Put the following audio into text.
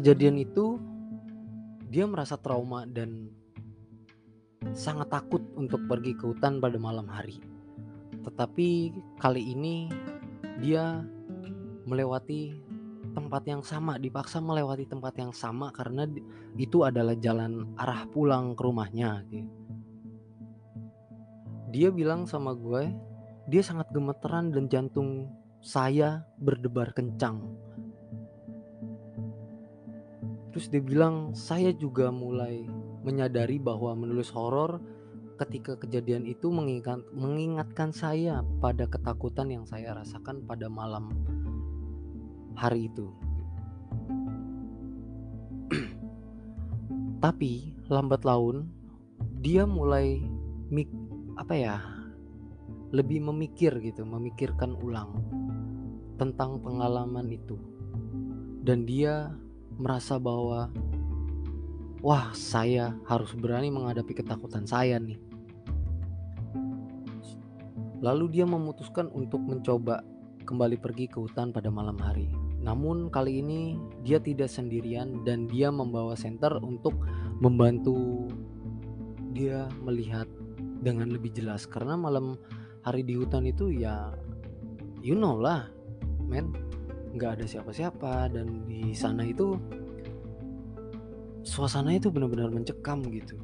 Kejadian itu dia merasa trauma dan sangat takut untuk pergi ke hutan pada malam hari. Tetapi kali ini dia melewati tempat yang sama, dipaksa melewati tempat yang sama karena itu adalah jalan arah pulang ke rumahnya. Gitu. Dia bilang sama gue, dia sangat gemeteran dan jantung saya berdebar kencang Terus dia bilang, saya juga mulai menyadari bahwa menulis horor ketika kejadian itu mengingat, mengingatkan saya pada ketakutan yang saya rasakan pada malam hari itu. Tapi lambat laun dia mulai mik apa ya lebih memikir gitu, memikirkan ulang tentang pengalaman itu. Dan dia merasa bahwa wah saya harus berani menghadapi ketakutan saya nih. Lalu dia memutuskan untuk mencoba kembali pergi ke hutan pada malam hari. Namun kali ini dia tidak sendirian dan dia membawa center untuk membantu dia melihat dengan lebih jelas karena malam hari di hutan itu ya you know lah men nggak ada siapa-siapa dan di sana itu suasana itu benar-benar mencekam gitu